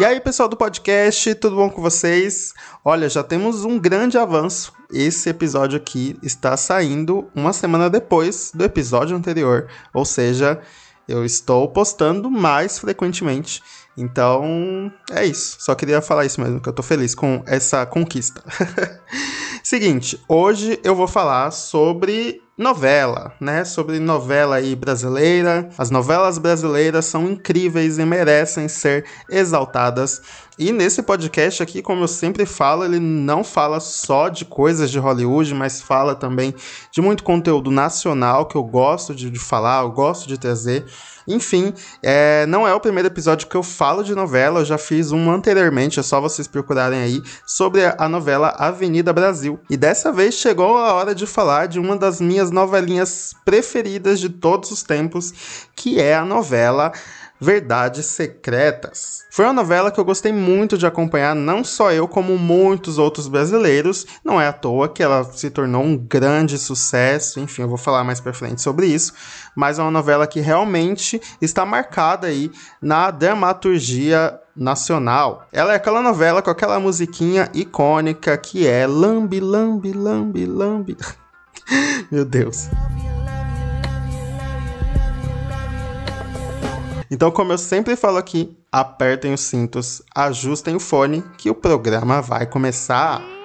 E aí, pessoal do podcast, tudo bom com vocês? Olha, já temos um grande avanço. Esse episódio aqui está saindo uma semana depois do episódio anterior, ou seja, eu estou postando mais frequentemente. Então, é isso. Só queria falar isso mesmo, que eu tô feliz com essa conquista. Seguinte, hoje eu vou falar sobre novela, né? Sobre novela aí brasileira. As novelas brasileiras são incríveis e merecem ser exaltadas. E nesse podcast aqui, como eu sempre falo, ele não fala só de coisas de Hollywood, mas fala também de muito conteúdo nacional que eu gosto de, de falar, eu gosto de trazer. Enfim, é, não é o primeiro episódio que eu falo de novela, eu já fiz um anteriormente, é só vocês procurarem aí, sobre a novela Avenida Brasil. E dessa vez chegou a hora de falar de uma das minhas novelinhas preferidas de todos os tempos, que é a novela Verdades Secretas. Foi uma novela que eu gostei muito de acompanhar, não só eu, como muitos outros brasileiros. Não é à toa que ela se tornou um grande sucesso, enfim, eu vou falar mais pra frente sobre isso. Mas é uma novela que realmente está marcada aí na dramaturgia nacional. Ela é aquela novela com aquela musiquinha icônica que é Lambi, Lambi, Lambi, Lambi. Meu Deus. Então, como eu sempre falo aqui, apertem os cintos, ajustem o fone, que o programa vai começar.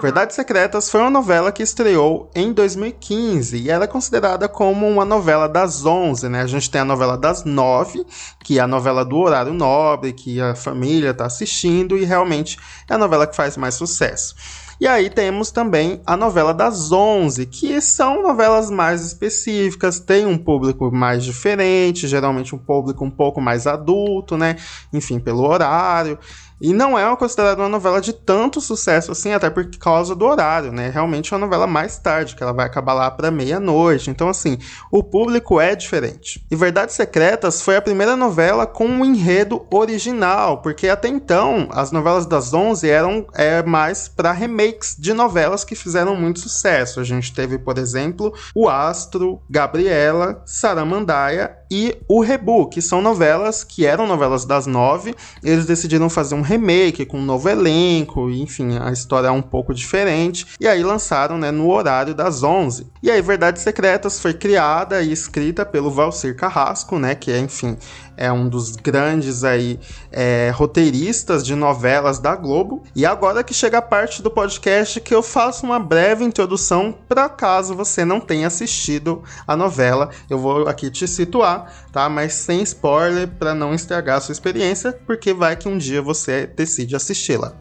Verdades Secretas foi uma novela que estreou em 2015 e ela é considerada como uma novela das 11, né? A gente tem a novela das 9, que é a novela do horário nobre, que a família está assistindo e realmente é a novela que faz mais sucesso. E aí temos também a novela das 11, que são novelas mais específicas, tem um público mais diferente, geralmente um público um pouco mais adulto, né? Enfim, pelo horário. E não é considerada uma novela de tanto sucesso assim, até por causa do horário, né? Realmente é uma novela mais tarde, que ela vai acabar lá para meia-noite. Então, assim, o público é diferente. E Verdades Secretas foi a primeira novela com um enredo original, porque até então as novelas das 11 eram é, mais para remakes de novelas que fizeram muito sucesso. A gente teve, por exemplo, O Astro, Gabriela, Saramandaia e O Rebu, que são novelas que eram novelas das nove. Eles decidiram fazer um remake com um novo elenco, enfim, a história é um pouco diferente. E aí lançaram, né, no horário das 11. E aí Verdades Secretas foi criada e escrita pelo Valcir Carrasco, né, que é, enfim, é um dos grandes aí é, roteiristas de novelas da Globo. E agora que chega a parte do podcast que eu faço uma breve introdução para caso você não tenha assistido a novela, eu vou aqui te situar, tá? Mas sem spoiler para não estragar a sua experiência, porque vai que um dia você decide assisti-la.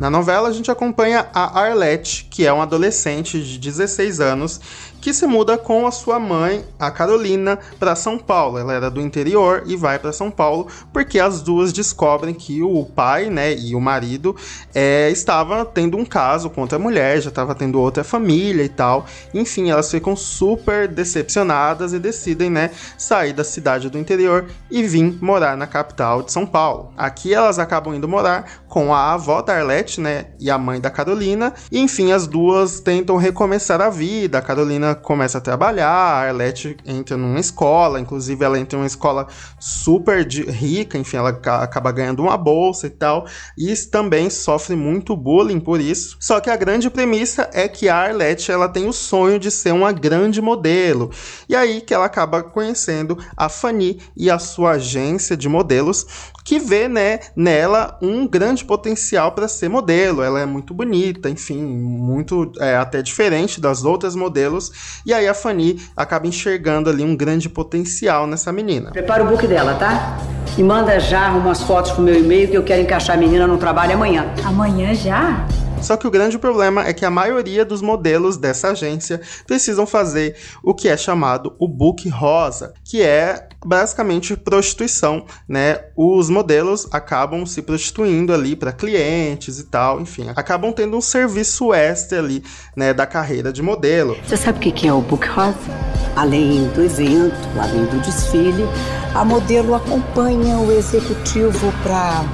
Na novela, a gente acompanha a Arlette, que é uma adolescente de 16 anos que se muda com a sua mãe, a Carolina, para São Paulo. Ela era do interior e vai para São Paulo porque as duas descobrem que o pai, né, e o marido é, estava tendo um caso com outra mulher, já estava tendo outra família e tal. Enfim, elas ficam super decepcionadas e decidem, né, sair da cidade do interior e vir morar na capital de São Paulo. Aqui elas acabam indo morar com a avó da Arlette, né, e a mãe da Carolina. E enfim, as duas tentam recomeçar a vida. A Carolina começa a trabalhar, a Arlette entra numa escola, inclusive ela entra em uma escola super de, rica, enfim, ela acaba ganhando uma bolsa e tal, e também sofre muito bullying por isso. Só que a grande premissa é que a Arlette ela tem o sonho de ser uma grande modelo, e aí que ela acaba conhecendo a Fanny e a sua agência de modelos, que vê né, nela um grande potencial para ser modelo. Ela é muito bonita, enfim, muito é, até diferente das outras modelos. E aí a Fanny acaba enxergando ali um grande potencial nessa menina. Prepara o book dela, tá? E manda já umas fotos pro meu e-mail que eu quero encaixar a menina no trabalho amanhã. Amanhã já? Só que o grande problema é que a maioria dos modelos dessa agência precisam fazer o que é chamado o book rosa, que é basicamente prostituição, né? Os modelos acabam se prostituindo ali para clientes e tal, enfim, acabam tendo um serviço extra ali, né, da carreira de modelo. Você sabe o que é o book rosa? Além do evento, além do desfile, a modelo acompanha o executivo para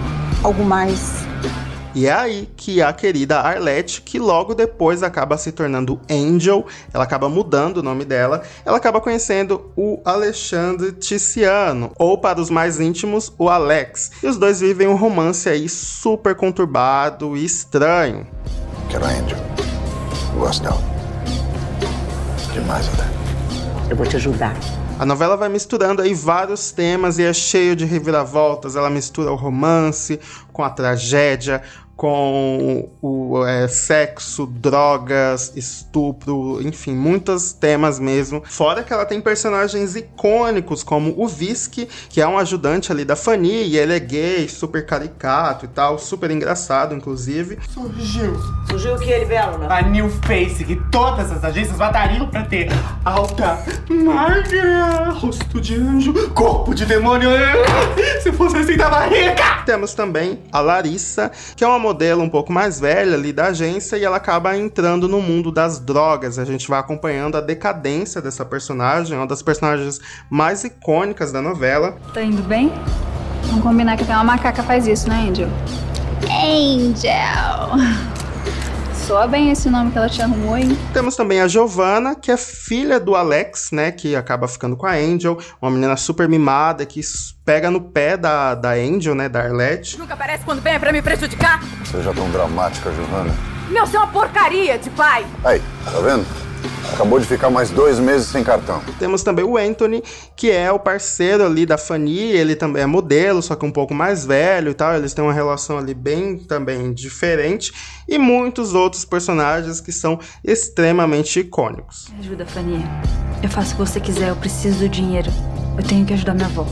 algo mais e é aí que a querida Arlette, que logo depois acaba se tornando Angel, ela acaba mudando o nome dela, ela acaba conhecendo o Alexandre Ticiano, ou para os mais íntimos, o Alex. E os dois vivem um romance aí super conturbado e estranho. Quero a Angel. Gosto dela. Demais até. Eu vou te ajudar. A novela vai misturando aí vários temas e é cheio de reviravoltas. Ela mistura o romance com a tragédia, com o é, sexo, drogas, estupro, enfim, muitos temas mesmo. Fora que ela tem personagens icônicos, como o Visky, que é um ajudante ali da Fanny, e ele é gay, super caricato e tal, super engraçado, inclusive. Surgiu. Surgiu o que ele, Belo? Né? A New Face, que todas as agências matariam pra ter alta, magra, rosto de anjo, corpo de demônio. Se fosse assim, tava rica! Temos também a Larissa, que é uma modelo um pouco mais velha ali da agência e ela acaba entrando no mundo das drogas. A gente vai acompanhando a decadência dessa personagem, uma das personagens mais icônicas da novela. Tá indo bem? Vamos combinar que até uma macaca faz isso, né, Angel? Angel! Soa bem esse nome que ela te arrumou, hein? Temos também a Giovanna, que é filha do Alex, né? Que acaba ficando com a Angel, uma menina super mimada que pega no pé da, da Angel, né? Da Arlette. Nunca aparece quando vem pra me prejudicar? Seja tão dramática, Giovanna. Meu, você é uma porcaria de pai! Aí, tá vendo? Acabou de ficar mais dois meses sem cartão. Temos também o Anthony, que é o parceiro ali da Fanny, ele também é modelo, só que um pouco mais velho e tal. Eles têm uma relação ali bem também diferente. E muitos outros personagens que são extremamente icônicos. Me ajuda, Fanny. Eu faço o que você quiser, eu preciso do dinheiro. Eu tenho que ajudar minha avó.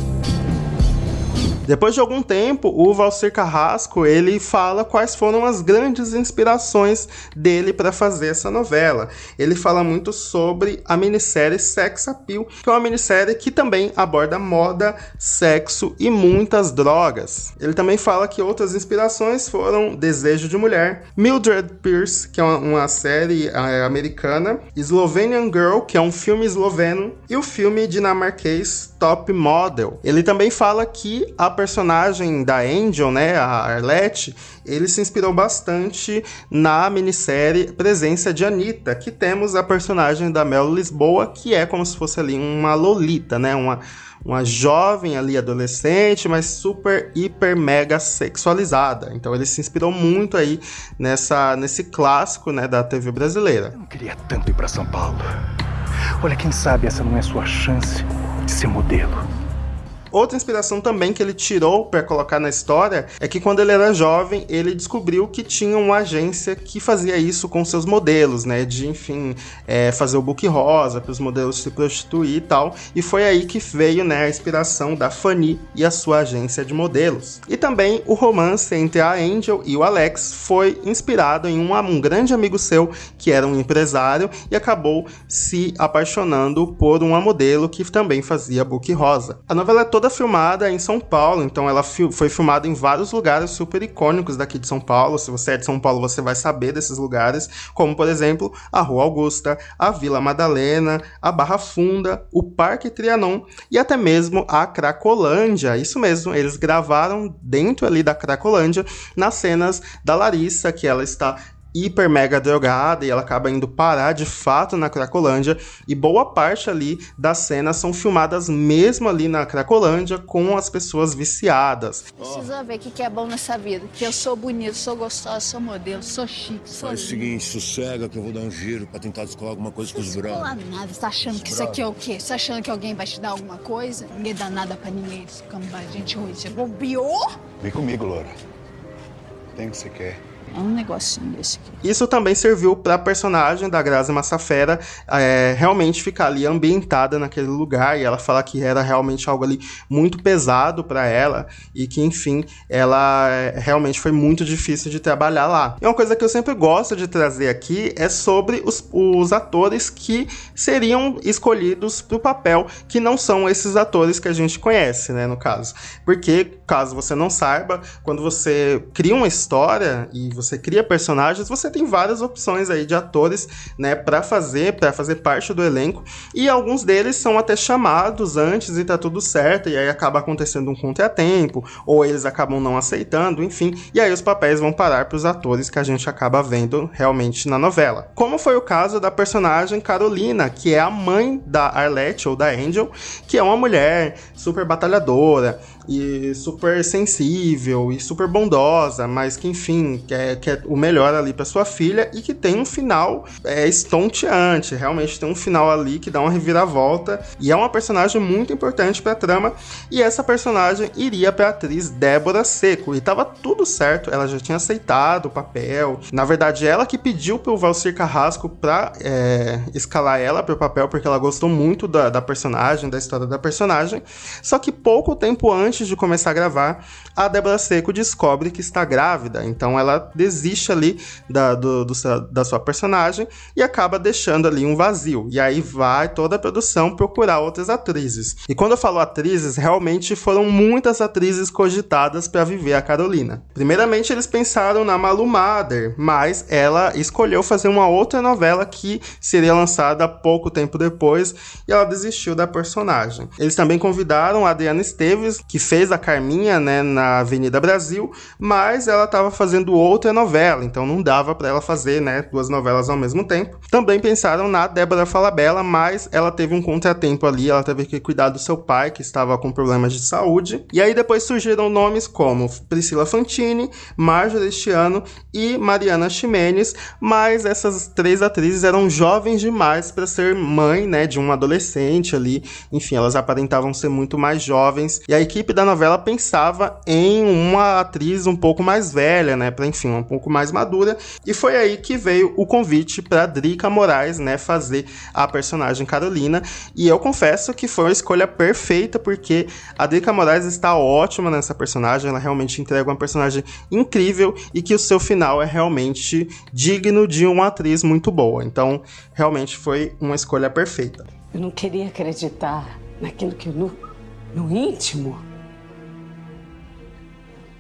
Depois de algum tempo, o Valcir Carrasco ele fala quais foram as grandes inspirações dele para fazer essa novela. Ele fala muito sobre a minissérie Sex Appeal, que é uma minissérie que também aborda moda, sexo e muitas drogas. Ele também fala que outras inspirações foram Desejo de Mulher, Mildred Pierce, que é uma, uma série é, americana, Slovenian Girl, que é um filme esloveno, e o filme dinamarquês Top Model. Ele também fala que a personagem da Angel, né, a Arlette, ele se inspirou bastante na minissérie Presença de Anitta, que temos a personagem da Mel Lisboa, que é como se fosse ali uma Lolita, né, uma uma jovem ali adolescente, mas super hiper mega sexualizada. Então ele se inspirou muito aí nessa nesse clássico, né, da TV brasileira. Eu não queria tanto ir para São Paulo. Olha, quem sabe essa não é sua chance de ser modelo. Outra inspiração também que ele tirou para colocar na história é que quando ele era jovem, ele descobriu que tinha uma agência que fazia isso com seus modelos, né? De, enfim, é, fazer o book rosa para os modelos se prostituir e tal. E foi aí que veio né, a inspiração da Fanny e a sua agência de modelos. E também o romance entre a Angel e o Alex foi inspirado em um, um grande amigo seu que era um empresário e acabou se apaixonando por uma modelo que também fazia book rosa. A novela é toda toda filmada em São Paulo, então ela foi filmada em vários lugares super icônicos daqui de São Paulo. Se você é de São Paulo, você vai saber desses lugares, como por exemplo a Rua Augusta, a Vila Madalena, a Barra Funda, o Parque Trianon e até mesmo a Cracolândia. Isso mesmo, eles gravaram dentro ali da Cracolândia nas cenas da Larissa, que ela está hiper mega drogada e ela acaba indo parar de fato na Cracolândia e boa parte ali das cenas são filmadas mesmo ali na Cracolândia com as pessoas viciadas. Precisa ver o que é bom nessa vida, que eu sou bonito, sou gostosa, sou modelo, sou chique, sou Faz o seguinte, sossega que eu vou dar um giro pra tentar descolar alguma coisa com os. Não nada, você tá achando que isso aqui é o quê? Você tá achando que alguém vai te dar alguma coisa? Ninguém dá nada pra ninguém, esse cambá, gente ruim, você bobeou? Vem comigo, Laura. Tem o que você quer. Um negocinho esse aqui. Isso também serviu para a personagem da Grazi Massafera é, realmente ficar ali ambientada naquele lugar e ela fala que era realmente algo ali muito pesado para ela e que, enfim, ela é, realmente foi muito difícil de trabalhar lá. E uma coisa que eu sempre gosto de trazer aqui é sobre os, os atores que seriam escolhidos para o papel, que não são esses atores que a gente conhece, né, no caso. Porque, caso você não saiba, quando você cria uma história e você cria personagens, você tem várias opções aí de atores, né, para fazer, para fazer parte do elenco, e alguns deles são até chamados antes e tá tudo certo, e aí acaba acontecendo um contratempo, ou eles acabam não aceitando, enfim, e aí os papéis vão parar para os atores que a gente acaba vendo realmente na novela. Como foi o caso da personagem Carolina, que é a mãe da Arlette ou da Angel, que é uma mulher super batalhadora, e super sensível e super bondosa, mas que enfim quer, quer o melhor ali para sua filha e que tem um final é, estonteante, realmente tem um final ali que dá uma reviravolta e é uma personagem muito importante para a trama. E essa personagem iria para a atriz Débora Seco. E tava tudo certo, ela já tinha aceitado o papel, na verdade ela que pediu pro Valcir Carrasco para é, escalar ela para o papel porque ela gostou muito da, da personagem, da história da personagem, só que pouco tempo antes antes de começar a gravar, a Débora Seco descobre que está grávida. Então ela desiste ali da, do, do, da sua personagem e acaba deixando ali um vazio. E aí vai toda a produção procurar outras atrizes. E quando eu falo atrizes, realmente foram muitas atrizes cogitadas para viver a Carolina. Primeiramente, eles pensaram na Malu Mader, mas ela escolheu fazer uma outra novela que seria lançada pouco tempo depois e ela desistiu da personagem. Eles também convidaram a Adriana Esteves, que fez a Carminha, né, na Avenida Brasil, mas ela estava fazendo outra novela, então não dava para ela fazer, né, duas novelas ao mesmo tempo. Também pensaram na Débora Falabella, mas ela teve um contratempo ali, ela teve que cuidar do seu pai, que estava com problemas de saúde. E aí depois surgiram nomes como Priscila Fantini, Marjorie Estiano e Mariana Ximenes, mas essas três atrizes eram jovens demais para ser mãe, né, de um adolescente ali. Enfim, elas aparentavam ser muito mais jovens. E a equipe equipe da novela pensava em uma atriz um pouco mais velha, né, para enfim, um pouco mais madura, e foi aí que veio o convite para Drica Moraes, né, fazer a personagem Carolina, e eu confesso que foi uma escolha perfeita porque a Drica Moraes está ótima nessa personagem, ela realmente entrega uma personagem incrível e que o seu final é realmente digno de uma atriz muito boa. Então, realmente foi uma escolha perfeita. Eu não queria acreditar naquilo que no, no íntimo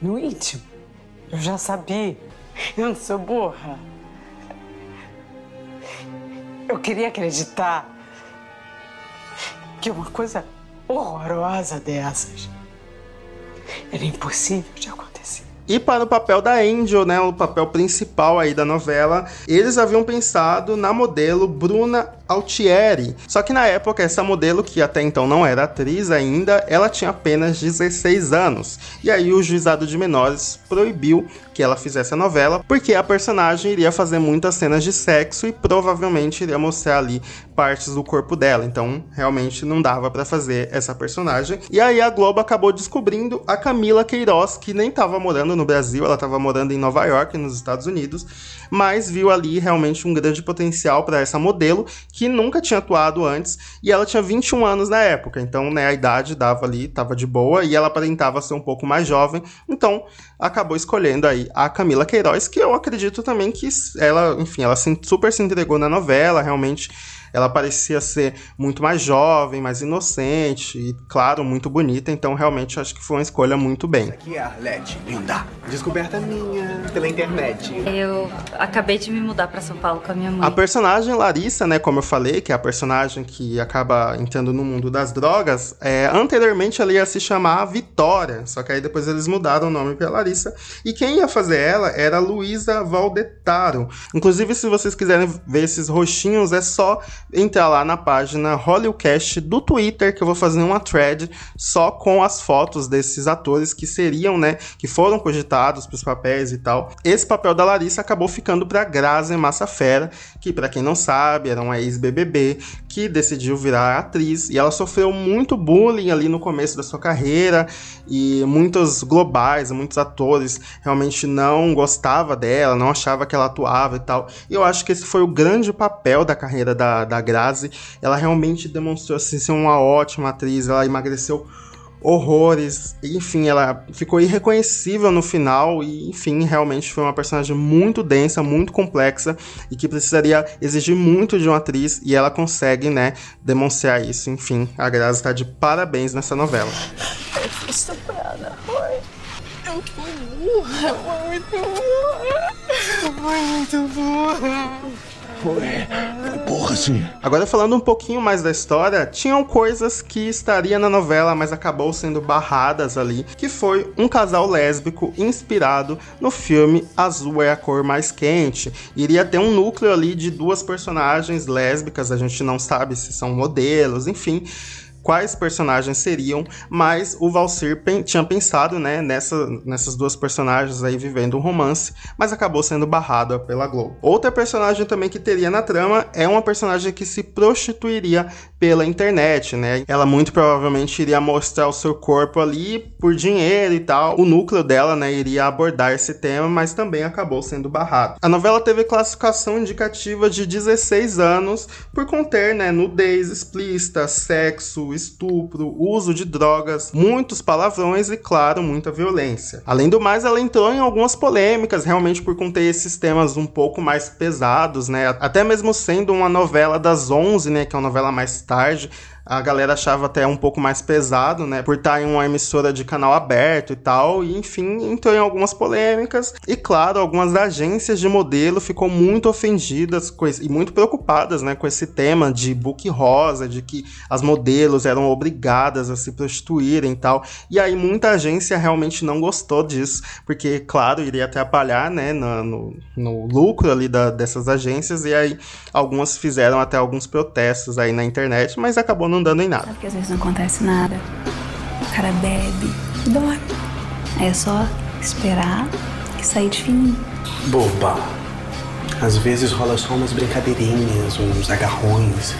no íntimo. Eu já sabia. Eu não sou burra. Eu queria acreditar que uma coisa horrorosa dessas era impossível de acontecer. E para o papel da Angel, né, o papel principal aí da novela, eles haviam pensado na modelo Bruna Altieri. Só que na época, essa modelo, que até então não era atriz ainda, ela tinha apenas 16 anos. E aí o juizado de menores proibiu que ela fizesse a novela, porque a personagem iria fazer muitas cenas de sexo e provavelmente iria mostrar ali partes do corpo dela. Então, realmente não dava para fazer essa personagem. E aí a Globo acabou descobrindo a Camila Queiroz, que nem estava morando no Brasil, ela estava morando em Nova York, nos Estados Unidos, mas viu ali realmente um grande potencial para essa modelo que nunca tinha atuado antes e ela tinha 21 anos na época. Então, né, a idade dava ali, tava de boa e ela aparentava ser um pouco mais jovem. Então, acabou escolhendo aí a Camila Queiroz, que eu acredito também que ela, enfim, ela super se entregou na novela, realmente ela parecia ser muito mais jovem, mais inocente e, claro, muito bonita. Então, realmente, acho que foi uma escolha muito bem. Aqui é a Arlete, linda. Descoberta minha pela internet. Eu acabei de me mudar para São Paulo com a minha mãe. A personagem Larissa, né, como eu falei, que é a personagem que acaba entrando no mundo das drogas, é, anteriormente ela ia se chamar Vitória, só que aí depois eles mudaram o nome para Larissa. E quem ia fazer ela era Luísa Valdetaro. Inclusive, se vocês quiserem ver esses roxinhos, é só entrar lá na página Hollywoodcast do Twitter, que eu vou fazer uma thread só com as fotos desses atores que seriam, né, que foram cogitados para os papéis e tal. Esse papel da Larissa acabou ficando para Grazi Massafera, que para quem não sabe, era uma ex-BBB, que decidiu virar atriz e ela sofreu muito bullying ali no começo da sua carreira e muitos globais, muitos atores realmente não gostava dela, não achava que ela atuava e tal. E eu acho que esse foi o grande papel da carreira da, da Grazi. Ela realmente demonstrou assim, ser uma ótima atriz, ela emagreceu horrores. Enfim, ela ficou irreconhecível no final e, enfim, realmente foi uma personagem muito densa, muito complexa e que precisaria exigir muito de uma atriz e ela consegue, né, demonstrar isso. Enfim, a Grazi está de parabéns nessa novela. Eu fui estuprada, foi. Eu fui burra, foi muito burra. Foi muito burra. Foi. Foi porra, sim. Agora falando um pouquinho mais da história, tinham coisas que estaria na novela, mas acabou sendo barradas ali, que foi um casal lésbico inspirado no filme Azul é a cor mais quente. Iria ter um núcleo ali de duas personagens lésbicas, a gente não sabe se são modelos, enfim quais personagens seriam, mas o Valsir pen tinha pensado, né, nessa, nessas duas personagens aí vivendo um romance, mas acabou sendo barrado pela Globo. Outra personagem também que teria na trama é uma personagem que se prostituiria pela internet, né? Ela muito provavelmente iria mostrar o seu corpo ali por dinheiro e tal. O núcleo dela, né, iria abordar esse tema, mas também acabou sendo barrado. A novela teve classificação indicativa de 16 anos por conter, né, nudez explícita, sexo, estupro, uso de drogas, muitos palavrões e, claro, muita violência. Além do mais, ela entrou em algumas polêmicas, realmente por conter esses temas um pouco mais pesados, né? Até mesmo sendo uma novela das 11, né, que é uma novela mais tarde, a galera achava até um pouco mais pesado, né? Por estar em uma emissora de canal aberto e tal. E enfim, entrou em algumas polêmicas. E claro, algumas agências de modelo ficou muito ofendidas esse, e muito preocupadas, né? Com esse tema de book rosa, de que as modelos eram obrigadas a se prostituírem e tal. E aí muita agência realmente não gostou disso, porque, claro, iria atrapalhar, né? No, no, no lucro ali da, dessas agências. E aí algumas fizeram até alguns protestos aí na internet, mas acabou não dando em nada. Sabe que às vezes não acontece nada. O cara bebe e dorme. Aí é só esperar e sair de fininho. Boba. Às vezes rola só umas brincadeirinhas, uns agarrões.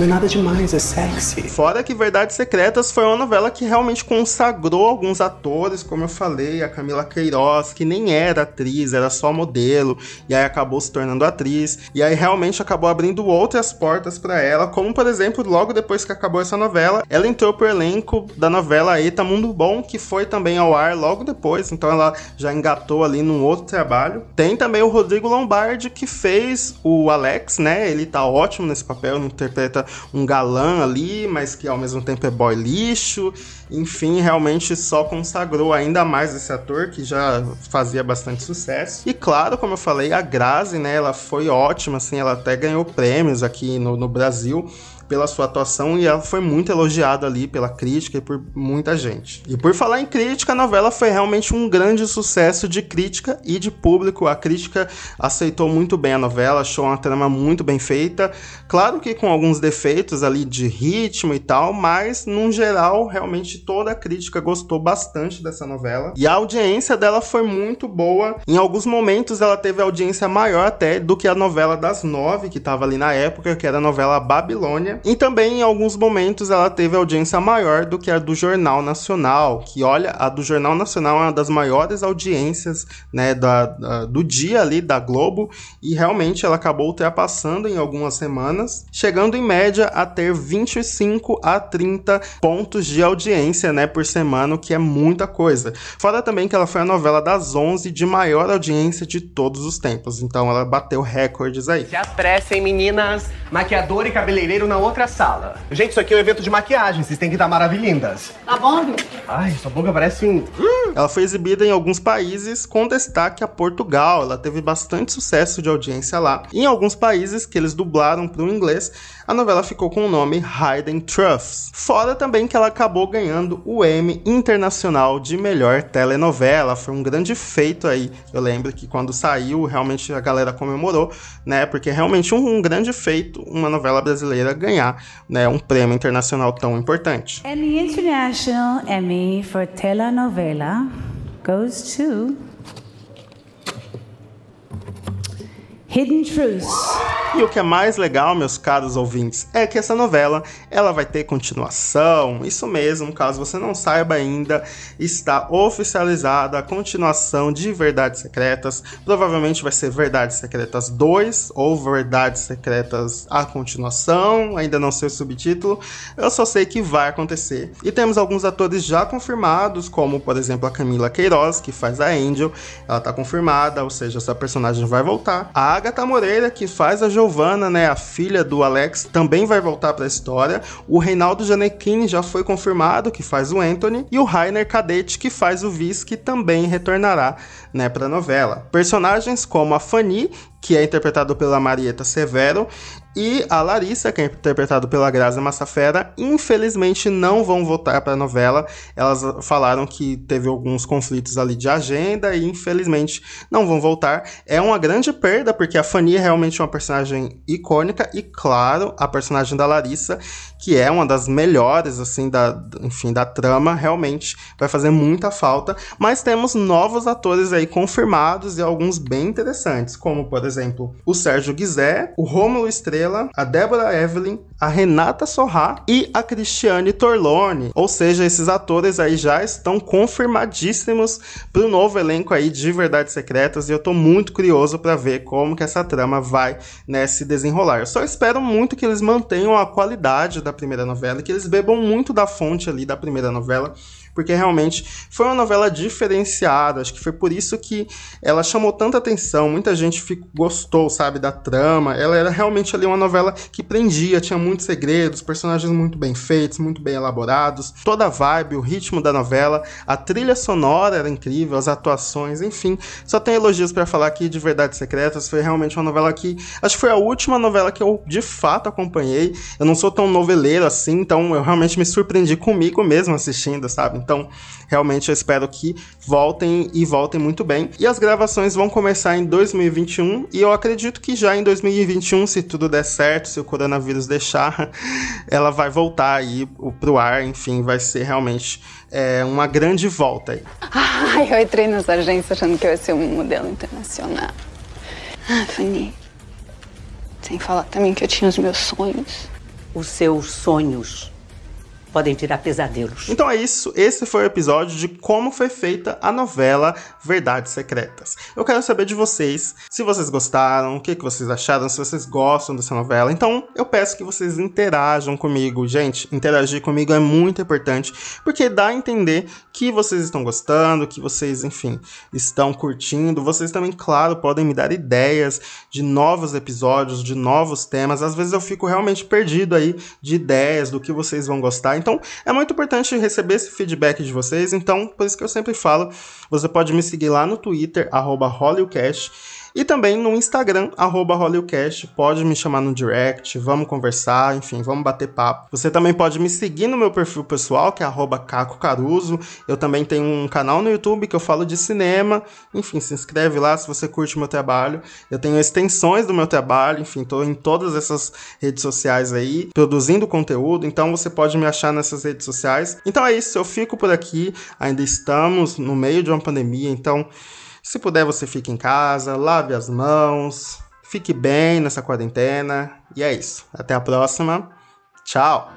Não é nada demais, é sexy. Fora que Verdades Secretas foi uma novela que realmente consagrou alguns atores, como eu falei, a Camila Queiroz, que nem era atriz, era só modelo, e aí acabou se tornando atriz, e aí realmente acabou abrindo outras portas para ela, como por exemplo, logo depois que acabou essa novela, ela entrou pro elenco da novela Eita Mundo Bom, que foi também ao ar logo depois, então ela já engatou ali num outro trabalho. Tem também o Rodrigo Lombardi, que fez o Alex, né? Ele tá ótimo nesse papel, interpreta um galã ali, mas que ao mesmo tempo é boy lixo. Enfim, realmente só consagrou ainda mais esse ator que já fazia bastante sucesso. E claro, como eu falei, a Grazi, né, ela foi ótima, assim, ela até ganhou prêmios aqui no, no Brasil pela sua atuação e ela foi muito elogiada ali pela crítica e por muita gente. E por falar em crítica, a novela foi realmente um grande sucesso de crítica e de público. A crítica aceitou muito bem a novela, achou uma trama muito bem feita. Claro que com alguns defeitos ali de ritmo e tal, mas no geral, realmente toda a crítica gostou bastante dessa novela. E a audiência dela foi muito boa. Em alguns momentos ela teve audiência maior até do que a novela das nove, que estava ali na época, que era a novela Babilônia. E também em alguns momentos ela teve audiência maior do que a do Jornal Nacional, que olha, a do Jornal Nacional é uma das maiores audiências né, da, da do dia ali da Globo, e realmente ela acabou ultrapassando em algumas semanas, chegando em média a ter 25 a 30 pontos de audiência né, por semana, o que é muita coisa. Fora também que ela foi a novela das 11 de maior audiência de todos os tempos, então ela bateu recordes aí. Se apressem, meninas. Maquiador e cabeleireiro na outra sala. Gente, isso aqui é um evento de maquiagem, vocês têm que estar maravilhindas. Tá bom, viu? Ai, sua boca parece um. Ela foi exibida em alguns países, com destaque a Portugal. Ela teve bastante sucesso de audiência lá. E em alguns países que eles dublaram para o inglês, a novela ficou com o nome Hayden Truffs. Fora também que ela acabou ganhando o Emmy Internacional de Melhor Telenovela. Foi um grande feito aí. Eu lembro que quando saiu, realmente a galera comemorou, né? Porque realmente um, um grande feito uma novela brasileira ganhar né, um prêmio internacional tão importante. And the International Emmy for Telenovela goes to Hidden Truths. E o que é mais legal, meus caros ouvintes, é que essa novela ela vai ter continuação. Isso mesmo, caso você não saiba ainda, está oficializada a continuação de Verdades Secretas. Provavelmente vai ser Verdades Secretas 2 ou Verdades Secretas a continuação. Ainda não sei o subtítulo. Eu só sei que vai acontecer. E temos alguns atores já confirmados, como por exemplo a Camila Queiroz, que faz a Angel. Ela está confirmada, ou seja, essa personagem vai voltar. A Agatha Moreira, que faz a Giovanna, né, a filha do Alex, também vai voltar para a história. O Reinaldo Janequini já foi confirmado, que faz o Anthony, e o Rainer Cadete, que faz o Viz, que também retornará, né, para a novela. Personagens como a Fanny, que é interpretado pela Marieta Severo, e a Larissa, que é interpretada pela Graça Massafera, infelizmente não vão voltar para a novela. Elas falaram que teve alguns conflitos ali de agenda e infelizmente não vão voltar. É uma grande perda, porque a Fanny é realmente uma personagem icônica e, claro, a personagem da Larissa, que é uma das melhores, assim, da, enfim, da trama, realmente vai fazer muita falta. Mas temos novos atores aí confirmados e alguns bem interessantes, como, por exemplo, o Sérgio Guizé, o Rômulo Estrela, Estrela, a Débora Evelyn, a Renata Sorrá e a Cristiane Torlone. Ou seja, esses atores aí já estão confirmadíssimos para o novo elenco aí de Verdades Secretas e eu tô muito curioso para ver como que essa trama vai né, se desenrolar. Eu só espero muito que eles mantenham a qualidade da primeira novela, que eles bebam muito da fonte ali da primeira novela porque realmente foi uma novela diferenciada. Acho que foi por isso que ela chamou tanta atenção. Muita gente ficou, gostou, sabe, da trama. Ela era realmente ali uma novela que prendia, tinha muitos segredos, personagens muito bem feitos, muito bem elaborados. Toda a vibe, o ritmo da novela, a trilha sonora era incrível, as atuações, enfim. Só tem elogios para falar aqui de Verdades Secretas. Foi realmente uma novela que acho que foi a última novela que eu de fato acompanhei. Eu não sou tão noveleiro assim, então eu realmente me surpreendi comigo mesmo assistindo, sabe? Então, realmente eu espero que voltem e voltem muito bem. E as gravações vão começar em 2021 e eu acredito que já em 2021, se tudo der certo, se o coronavírus deixar, ela vai voltar aí pro ar, enfim, vai ser realmente é, uma grande volta aí. Ai, eu entrei nessa agência achando que eu ia ser um modelo internacional. Ah, Fanny. Sem falar também que eu tinha os meus sonhos. Os seus sonhos podem tirar pesadelos. Então é isso, esse foi o episódio de como foi feita a novela Verdades Secretas. Eu quero saber de vocês, se vocês gostaram, o que, que vocês acharam, se vocês gostam dessa novela. Então eu peço que vocês interajam comigo. Gente, interagir comigo é muito importante, porque dá a entender que vocês estão gostando, que vocês, enfim, estão curtindo. Vocês também, claro, podem me dar ideias de novos episódios, de novos temas. Às vezes eu fico realmente perdido aí de ideias do que vocês vão gostar. Então, é muito importante receber esse feedback de vocês. Então, por isso que eu sempre falo, você pode me seguir lá no Twitter, arroba e também no Instagram, arroba pode me chamar no direct, vamos conversar, enfim, vamos bater papo. Você também pode me seguir no meu perfil pessoal, que é arroba Caco Caruso. Eu também tenho um canal no YouTube que eu falo de cinema. Enfim, se inscreve lá se você curte o meu trabalho. Eu tenho extensões do meu trabalho, enfim, estou em todas essas redes sociais aí, produzindo conteúdo, então você pode me achar nessas redes sociais. Então é isso, eu fico por aqui, ainda estamos no meio de uma pandemia, então se puder, você fique em casa, lave as mãos, fique bem nessa quarentena. E é isso. Até a próxima. Tchau.